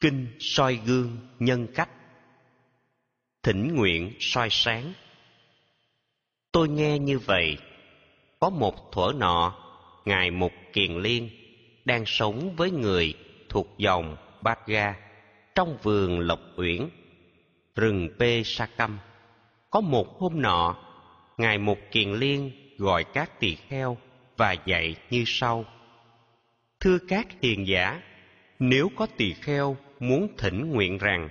kinh soi gương nhân cách. Thỉnh nguyện soi sáng. Tôi nghe như vậy, có một thuở nọ, ngài mục kiền liên đang sống với người thuộc dòng bát ga, trong vườn lộc uyển, rừng pê sa căm có một hôm nọ, ngài mục kiền liên gọi các tỳ kheo và dạy như sau. Thưa các hiền giả, nếu có tỳ kheo muốn thỉnh nguyện rằng,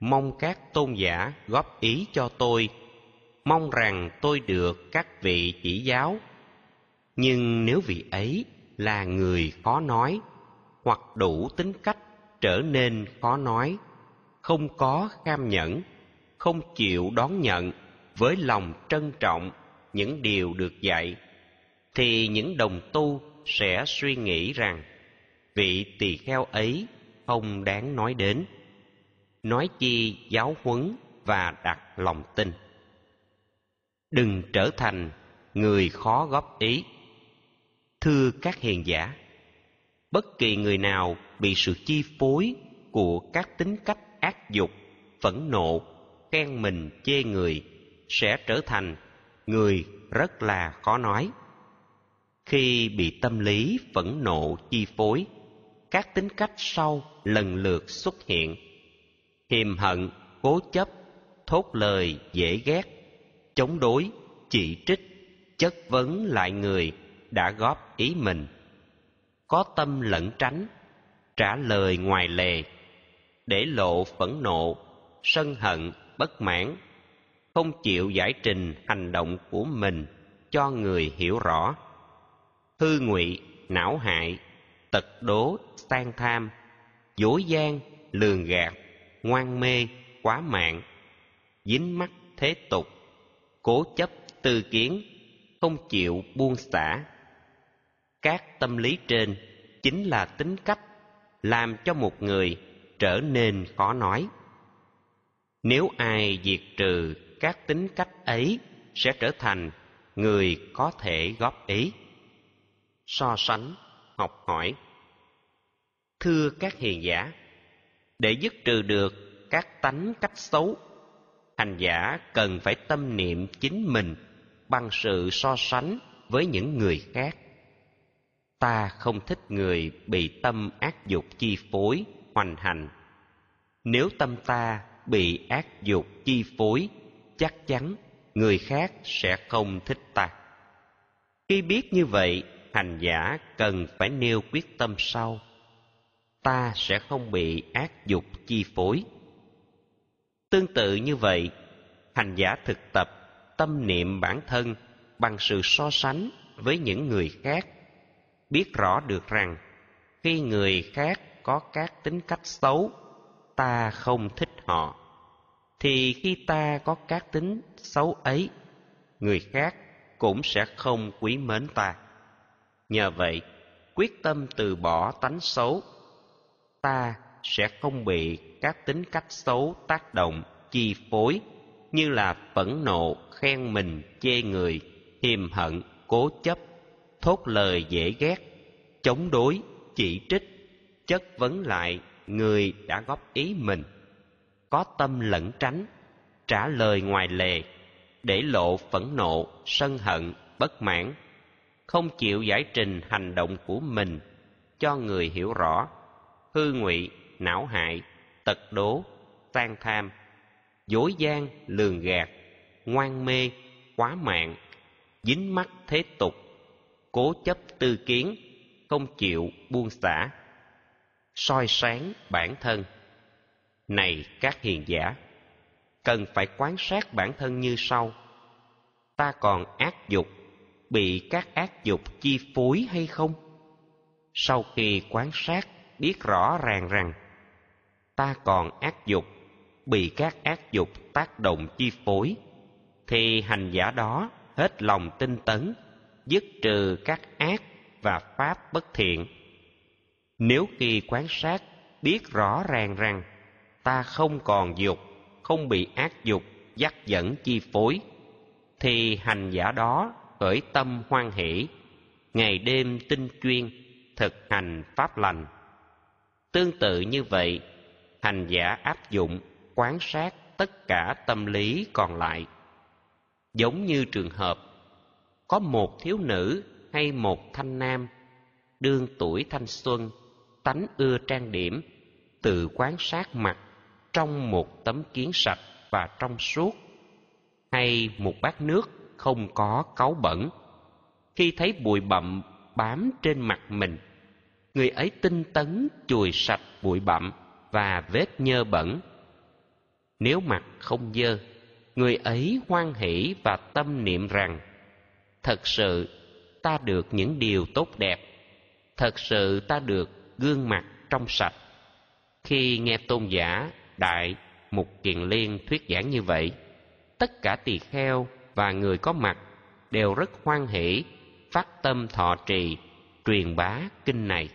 mong các tôn giả góp ý cho tôi. Mong rằng tôi được các vị chỉ giáo. Nhưng nếu vị ấy là người khó nói, hoặc đủ tính cách trở nên khó nói, không có kham nhẫn, không chịu đón nhận với lòng trân trọng những điều được dạy, thì những đồng tu sẽ suy nghĩ rằng vị tỳ kheo ấy không đáng nói đến. Nói chi giáo huấn và đặt lòng tin. Đừng trở thành người khó góp ý. Thưa các hiền giả, bất kỳ người nào bị sự chi phối của các tính cách ác dục, phẫn nộ, khen mình, chê người sẽ trở thành người rất là khó nói. Khi bị tâm lý phẫn nộ chi phối các tính cách sau lần lượt xuất hiện. Hiềm hận, cố chấp, thốt lời, dễ ghét, chống đối, chỉ trích, chất vấn lại người đã góp ý mình. Có tâm lẩn tránh, trả lời ngoài lề, để lộ phẫn nộ, sân hận, bất mãn, không chịu giải trình hành động của mình cho người hiểu rõ. Hư ngụy não hại tật đố sang tham, dối gian, lường gạt, ngoan mê, quá mạng, dính mắc thế tục, cố chấp tư kiến, không chịu buông xả. Các tâm lý trên chính là tính cách làm cho một người trở nên khó nói. Nếu ai diệt trừ các tính cách ấy, sẽ trở thành người có thể góp ý. So sánh, học hỏi thưa các hiền giả, để dứt trừ được các tánh cách xấu, hành giả cần phải tâm niệm chính mình bằng sự so sánh với những người khác. Ta không thích người bị tâm ác dục chi phối, hoành hành. Nếu tâm ta bị ác dục chi phối, chắc chắn người khác sẽ không thích ta. Khi biết như vậy, hành giả cần phải nêu quyết tâm sau ta sẽ không bị ác dục chi phối. Tương tự như vậy, hành giả thực tập tâm niệm bản thân bằng sự so sánh với những người khác, biết rõ được rằng khi người khác có các tính cách xấu, ta không thích họ, thì khi ta có các tính xấu ấy, người khác cũng sẽ không quý mến ta. Nhờ vậy, quyết tâm từ bỏ tánh xấu ta sẽ không bị các tính cách xấu tác động, chi phối, như là phẫn nộ, khen mình, chê người, hiềm hận, cố chấp, thốt lời dễ ghét, chống đối, chỉ trích, chất vấn lại người đã góp ý mình. Có tâm lẩn tránh, trả lời ngoài lề, để lộ phẫn nộ, sân hận, bất mãn, không chịu giải trình hành động của mình cho người hiểu rõ hư ngụy, não hại, tật đố, tan tham, dối gian, lường gạt, ngoan mê, quá mạng, dính mắc thế tục, cố chấp tư kiến, không chịu buông xả, soi sáng bản thân. Này các hiền giả, cần phải quán sát bản thân như sau. Ta còn ác dục, bị các ác dục chi phối hay không? Sau khi quán sát biết rõ ràng rằng ta còn ác dục, bị các ác dục tác động chi phối, thì hành giả đó hết lòng tinh tấn, dứt trừ các ác và pháp bất thiện. Nếu khi quán sát biết rõ ràng rằng ta không còn dục, không bị ác dục dắt dẫn chi phối, thì hành giả đó khởi tâm hoan hỷ, ngày đêm tinh chuyên thực hành pháp lành tương tự như vậy, hành giả áp dụng, quán sát tất cả tâm lý còn lại. Giống như trường hợp, có một thiếu nữ hay một thanh nam, đương tuổi thanh xuân, tánh ưa trang điểm, tự quan sát mặt trong một tấm kiến sạch và trong suốt. Hay một bát nước không có cáu bẩn, khi thấy bụi bặm bám trên mặt mình người ấy tinh tấn, chùi sạch bụi bặm và vết nhơ bẩn. Nếu mặt không dơ, người ấy hoan hỷ và tâm niệm rằng, thật sự, ta được những điều tốt đẹp. Thật sự ta được gương mặt trong sạch. Khi nghe tôn giả đại mục kiền liên thuyết giảng như vậy, tất cả tỳ kheo và người có mặt đều rất hoan hỷ, phát tâm thọ trì, truyền bá kinh này.